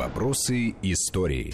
Вопросы истории.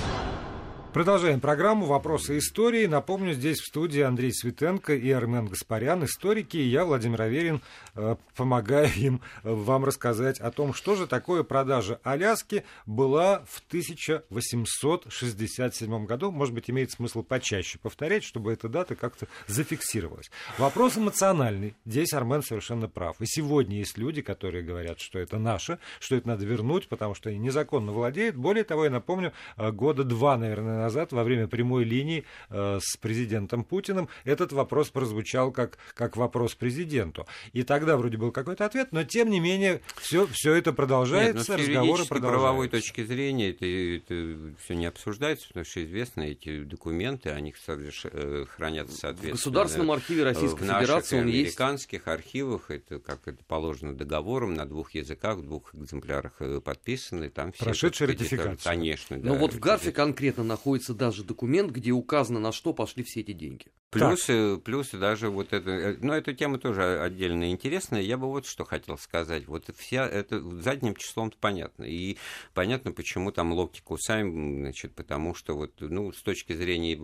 Продолжаем программу «Вопросы истории». Напомню, здесь в студии Андрей Светенко и Армен Гаспарян, историки, и я, Владимир Аверин, э, помогаю им э, вам рассказать о том, что же такое продажа Аляски была в 1867 году. Может быть, имеет смысл почаще повторять, чтобы эта дата как-то зафиксировалась. Вопрос эмоциональный. Здесь Армен совершенно прав. И сегодня есть люди, которые говорят, что это наше, что это надо вернуть, потому что они незаконно владеют. Более того, я напомню, э, года два, наверное, назад во время прямой линии э, с президентом Путиным этот вопрос прозвучал как, как вопрос президенту. И тогда вроде был какой-то ответ, но тем не менее все, все это продолжается, Нет, ну, разговоры с продолжаются. правовой точки зрения это, это все не обсуждается, потому что известно, эти документы, они э, хранятся соответственно. В Государственном архиве Российской в Федерации наших он и есть. американских архивах, это как это положено договором, на двух языках, в двух экземплярах э, подписаны. Там все, это- ратификацию. Конечно, да. Но вот в Гарфе конкретно находится даже документ, где указано, на что пошли все эти деньги. Плюс, э, плюс даже вот это, э, ну, эта тема тоже отдельно интересная. Я бы вот что хотел сказать. Вот вся это задним числом понятно. И понятно, почему там локти кусаем, значит, потому что вот, ну, с точки зрения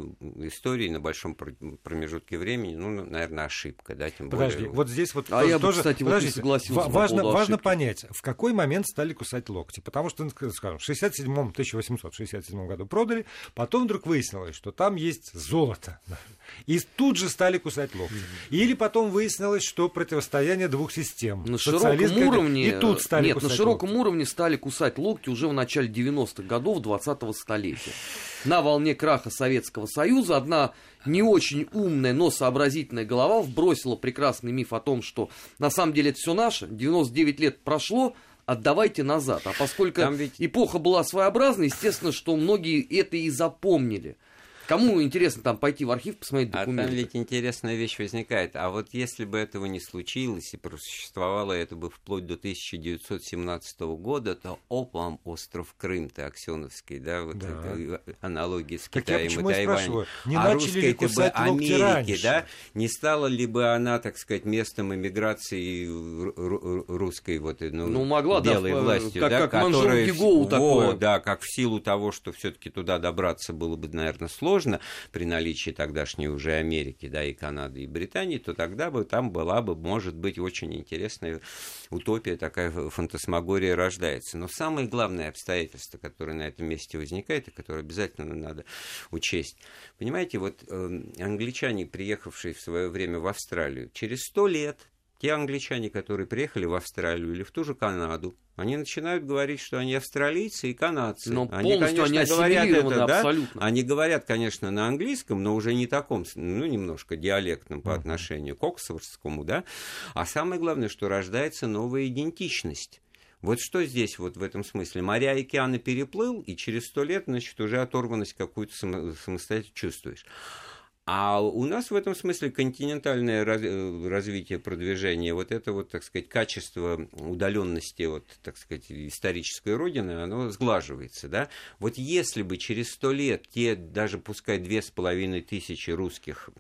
истории на большом пр- промежутке времени, ну, наверное, ошибка, да, тем Подожди, более. вот здесь вот А тоже, я бы, тоже- кстати, вот не подождите, согласился ва- по важно, важно понять, в какой момент стали кусать локти. Потому что, ну, скажем, в 67 1867 году продали, потом вдруг выяснилось, что там есть золото. И тут же стали кусать локти. Или потом выяснилось, что противостояние двух систем. На широком уровне... И тут стали Нет, на широком локти. уровне стали кусать локти уже в начале 90-х годов 20-го столетия. На волне краха Советского Союза одна не очень умная, но сообразительная голова вбросила прекрасный миф о том, что на самом деле это все наше, 99 лет прошло, отдавайте назад. А поскольку Там ведь- эпоха была своеобразной, естественно, что многие это и запомнили. Кому интересно там пойти в архив, посмотреть А там документы? ведь интересная вещь возникает. А вот если бы этого не случилось и просуществовало это бы вплоть до 1917 года, то оп, вам остров Крым-то Аксеновский, да, вот Да. это, э, аналогии с Так я Китаем и Тайванем. не а начали русской ли это бы Америки, раньше? да, не стала ли бы она, так сказать, местом эмиграции ру- ру- русской вот, э, ну, Ну, могла, да, белой в- властью, как- да, как которая в- Гигоу во, такое. да, как в силу того, что все-таки туда добраться было бы, наверное, сложно при наличии тогдашней уже Америки, да, и Канады, и Британии, то тогда бы там была бы, может быть, очень интересная утопия, такая фантасмагория рождается. Но самое главное обстоятельство, которое на этом месте возникает, и которое обязательно надо учесть. Понимаете, вот э, англичане, приехавшие в свое время в Австралию, через сто лет те англичане, которые приехали в Австралию или в ту же Канаду, они начинают говорить, что они австралийцы и канадцы. Но они, полностью они говорят это, да? абсолютно. Они говорят, конечно, на английском, но уже не таком, ну, немножко диалектном по отношению к оксфордскому, да. А самое главное, что рождается новая идентичность. Вот что здесь вот в этом смысле? Моря и океаны переплыл, и через сто лет, значит, уже оторванность какую-то само- самостоятельно чувствуешь. А у нас в этом смысле континентальное э, развитие, продвижение, вот это вот, так сказать, качество удаленности от, так сказать, исторической родины, оно сглаживается, да. Вот если бы через сто лет те, даже пускай две с половиной тысячи русских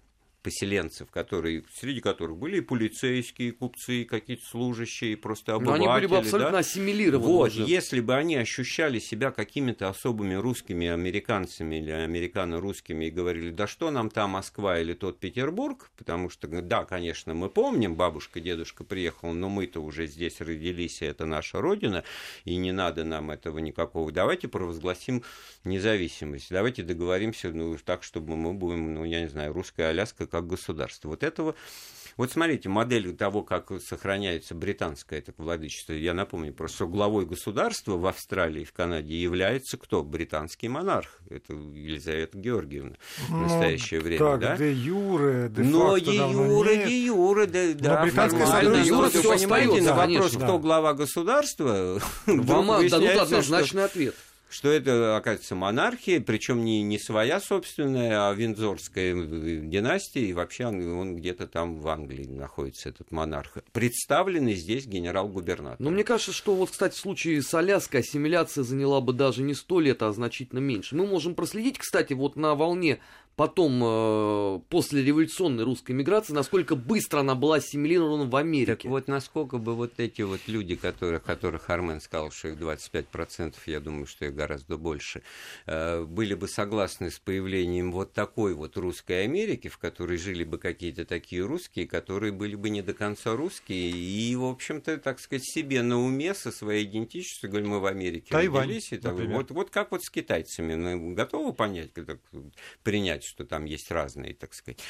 поселенцев, которые, среди которых были и полицейские, и купцы, и какие-то служащие, и просто Но обыватели, они были бы да, абсолютно ассимилированы вот, уже. если бы они ощущали себя какими-то особыми русскими американцами или американо-русскими и говорили, да что нам та Москва или тот Петербург, потому что, да, конечно, мы помним, бабушка, дедушка приехал, но мы-то уже здесь родились, и это наша родина, и не надо нам этого никакого. Давайте провозгласим независимость, давайте договоримся, ну, так, чтобы мы будем, ну, я не знаю, русская Аляска как государство. Вот этого вот смотрите, модель того, как сохраняется британское это владычество, я напомню, просто что главой государства в Австралии и в Канаде является кто? Британский монарх. Это Елизавета Георгиевна в Ну, настоящее время, так, да? де юре, де Но де юре, нет. де юре, да, да, британское формально. Но, всё вы понимаете, остаётся, на вопрос, конечно. кто Да. глава государства, Вам дадут выясняется, что- однозначный ответ. Что это, оказывается, монархия, причем не, не своя собственная, а виндзорская э, династия, и вообще он, он где-то там в Англии находится, этот монарх. Представленный здесь генерал-губернатор. Но мне кажется, что вот, кстати, в случае с Аляской ассимиляция заняла бы даже не сто лет, а значительно меньше. Мы можем проследить, кстати, вот на волне потом э, после революционной русской миграции, насколько быстро она была ассимилирована в Америке. Так вот, насколько бы вот эти вот люди, которые, которых Армен сказал, что их 25%, я думаю, что их гораздо больше, э, были бы согласны с появлением вот такой вот русской Америки, в которой жили бы какие-то такие русские, которые были бы не до конца русские, и, в общем-то, так сказать, себе на уме со своей идентичностью, говорим, мы в Америке Тайвань, родились, и так, вот, вот как вот с китайцами, мы готовы понять, как- принять, что там есть разные, так сказать,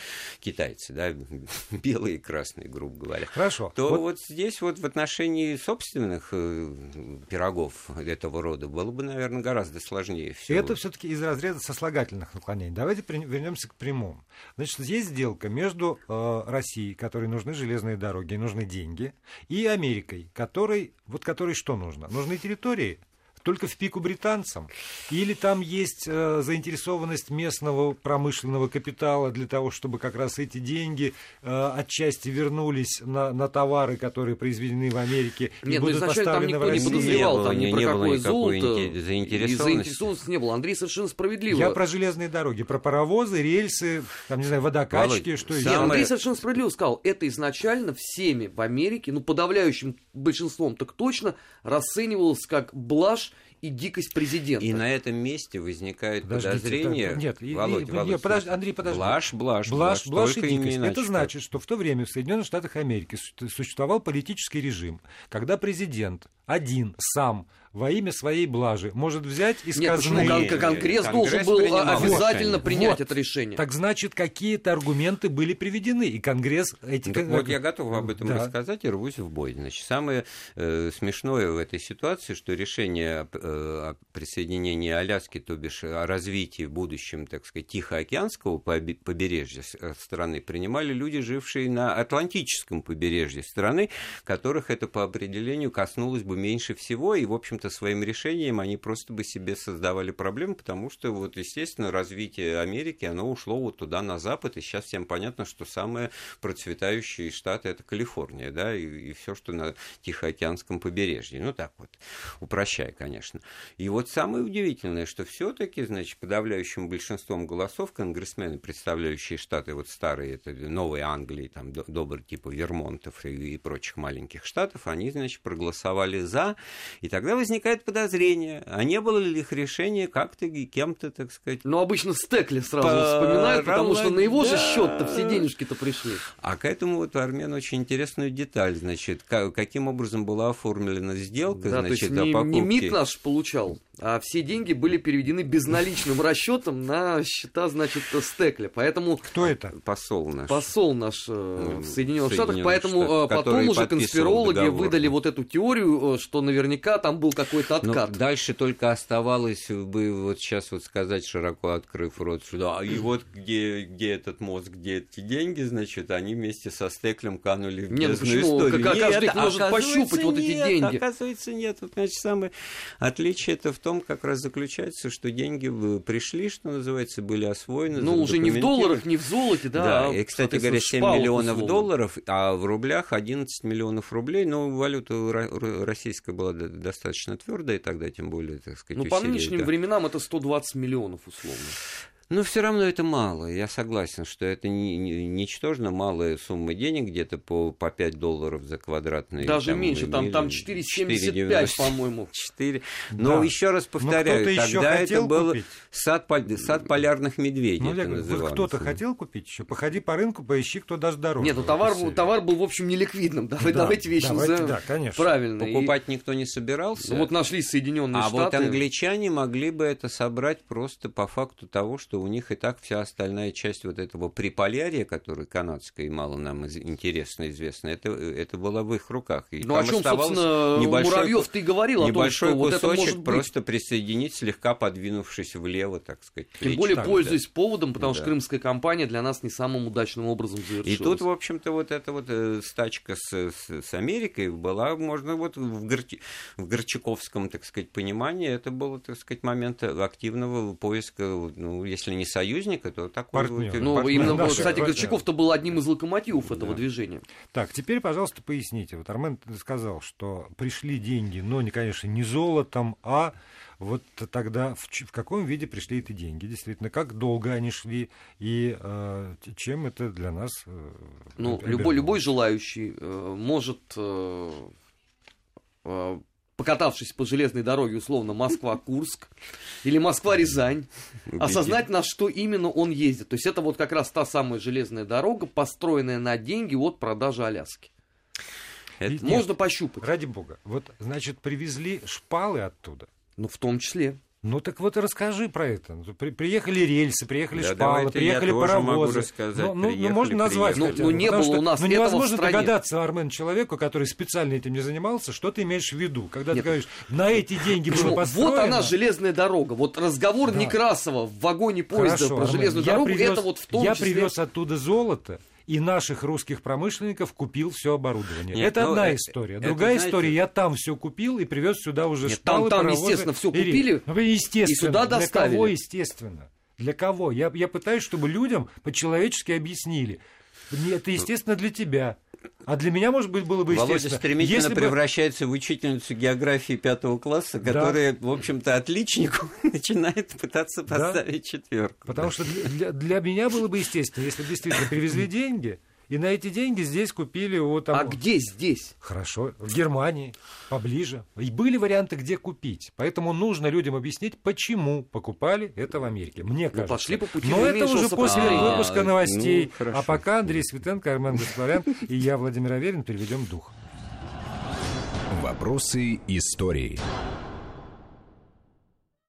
китайцы, да, белые и красные, грубо говоря Хорошо. то Вот вот... здесь вот в отношении собственных э, пирогов этого рода было бы, наверное, гораздо сложнее все. Это все-таки из разряда сослагательных наклонений. Давайте вернемся к прямому. Значит, есть сделка между э, Россией, которой нужны железные дороги, нужны деньги, и Америкой, которой, вот которой что нужно? Нужны территории, только в пику британцам? Или там есть э, заинтересованность местного промышленного капитала для того, чтобы как раз эти деньги э, отчасти вернулись на, на товары, которые произведены в Америке и Нет, ну будут там поставлены в никто не России? подозревал Не там было, ни не- про не было какое золото. инте- И заинтересованности. заинтересованности не было. Андрей совершенно справедливо. Я про железные дороги, про паровозы, рельсы, там, не знаю, водокачки, Володь, что еще. Самое- Андрей совершенно справедливо сказал, это изначально всеми в Америке, ну, подавляющим большинством так точно, расценивалось как блажь и дикость президента. И на этом месте возникает Подождите, подозрение... так, нет, и- Володь, и- Володь, нет, подожди, Андрей, подожди. Блажь, блажь, Блажь, блажь и только не дикость. иначе Это значит, что в то время в Соединенных Штатах Америки су- существовал политический режим, когда президент один сам во имя своей блажи может взять из Нет, почему? казны... Кон- Конгресс, Конгресс должен был принимал обязательно решение. принять Вот. это решение. Так значит, какие-то аргументы были приведены, и Конгресс эти... Так вот, я готов об этом Да. рассказать и рвусь в бой. Значит, самое э, смешное в этой ситуации, что решение о, э, о присоединении Аляски, то бишь о развитии в будущем, так сказать, Тихоокеанского побе- побережья э, страны, принимали люди, жившие на Атлантическом побережье страны, которых это по определению коснулось бы меньше всего, и, в общем-то, своим решением они просто бы себе создавали проблемы, потому что, вот, естественно, развитие Америки, оно ушло вот туда, на запад, и сейчас всем понятно, что самые процветающие штаты это Калифорния, да, и, все, что на Тихоокеанском побережье. Ну, так вот, упрощая, конечно. И вот самое удивительное, что все-таки, значит, подавляющим большинством голосов конгрессмены, представляющие штаты вот старые, это Новой Англии, там, до- добрый типа Вермонтов и, и прочих маленьких штатов, они, значит, проголосовали за, и тогда возникает подозрение, а не было ли их решение как-то и кем-то, так сказать, Но обычно Стекли сразу вспоминают, потому что на его же Да. счет-то все денежки-то пришли. А к этому вот Армен очень интересную деталь, значит, ка- каким образом была оформлена сделка, Да, то есть значит, о не, покупке. не МИД наш получал, а все деньги были переведены безналичным расчетом на счета, значит, Стекля. Поэтому Кто это? посол наш. посол наш э, в Соединенных Штатах, поэтому э, потом уже конспирологи договор. выдали вот эту теорию, что наверняка там был какой-то Ну, откат. дальше только оставалось бы вот сейчас вот сказать, широко открыв рот, что да, и вот где, где этот мозг, где эти деньги, значит, они вместе со Стеклем канули в ну бездну почему? историю. Как- каждый Нет, может оказывается, пощупать вот эти нет, деньги. Оказывается, нет. Вот, значит, самое отличие это в том, как раз заключается, что деньги пришли, что называется, были освоены. Ну, уже не в долларах, не в золоте, да. Да, а, и, кстати говоря, в 7 шпалах миллионов условно. долларов, а в рублях 11 миллионов рублей. Ну, валюта ро- ро- российская была до- достаточно твердая тогда, тем более, так сказать, Ну, по нынешним да. временам это 120 миллионов условно. Но все равно это мало. Я согласен, что это не, не- ничтожно малая сумма денег, где-то по, по 5 долларов за квадратный. Даже там, меньше, там, там или 4,75, 4,90. по-моему. 4. Но Да. еще раз Но повторяю, кто-то еще тогда это был сад, сад полярных медведей. Ну, я это вот кто-то хотел купить еще? Походи по рынку, поищи, кто даст дороже. Нет, ну товар, был- товар был, в общем, неликвидным. Давай, Да, давайте вещи давайте, назовем да, конечно. правильно. И- Покупать никто не собирался. ну, вот нашлись Соединенные А вот Штаты. англичане могли бы это собрать просто по факту того, что у них и так вся остальная часть вот этого приполярья, которое канадское и мало нам из- интересно известно, это, это было в их руках. И Ну, о чем, собственно, небольшой Муравьев ты и говорил, о том, Небольшой что вот это кусочек может быть. просто присоединить, слегка подвинувшись влево, так сказать. Тем более, там, пользуясь поводом, потому что Да. крымская кампания для нас не самым удачным образом И завершилась. тут, в общем-то, вот эта вот э, стачка с, с, с Америкой была, можно вот в, Горчи- в горчаковском, так сказать, понимании, это был, так сказать, момент активного поиска, ну, если если не союзника, то такой Партнер. вот- Ну, партнер. именно, Наши кстати. Горчаков-то был одним из локомотивов этого Да. движения. Так, теперь, пожалуйста, поясните. Вот Армен сказал, что пришли деньги, но, не, конечно, не золотом, а вот тогда в, в каком виде пришли эти деньги? Действительно, как долго они шли и э, чем это для нас? э, Ну, любой, любой желающий э, может, э, э, покатавшись по железной дороге, условно, Москва-Курск или Москва-Рязань, осознать, на что именно он ездит. То есть это вот как раз та самая железная дорога, построенная на деньги от продажи Аляски. Это- Нет. Можно пощупать. Ради бога. Вот, значит, привезли шпалы оттуда. Ну, в том числе. Ну так вот расскажи про это. Ну, при- приехали рельсы, приехали Да, шпалы, я приехали могу паровозы. рассказать. Ну, ну, ну, можно назвать. приехали. хотя Ну, бы, не было что, у нас ну, этого невозможно стране. догадаться, Армен, человеку, который специально этим не занимался, что ты имеешь в виду, когда Нет. ты говоришь, на эти деньги было Почему? построено. Вот она, железная дорога. Вот разговор Да. Некрасова в вагоне поезда Хорошо, про Армен, железную я дорогу, привез- это вот в том Я числе... привез оттуда золото, и наших русских промышленников купил все оборудование. Нет, это ну, одна э, история. это, Другая знаете- история, я там все купил и привез сюда уже Нет, шпалы, там- там, естественно, рельсы. купили Ну, естественно. и сюда Для доставили. кого, естественно? Для кого? Я, я пытаюсь, чтобы людям по-человечески объяснили. Это, естественно, для тебя. А для меня, может быть, было бы Володя естественно. стремительно если бы- превращается в учительницу географии пятого класса, Да. которая, в общем-то, отличнику начинает пытаться Да. поставить четверку. Потому что для, для- для меня было бы естественно, если бы действительно привезли деньги, и на эти деньги здесь купили вот там... А где здесь? Хорошо, в Германии, поближе. И были варианты, где купить. Поэтому нужно людям объяснить, почему покупали это в Америке. Мне кажется. Ну, пошли по пути Но это уже после выпуска А, новостей. ну, хорошо. а пока Андрей Светенко, Армен Гаспарян и я, Владимир Аверин, переведем дух. Вопросы истории.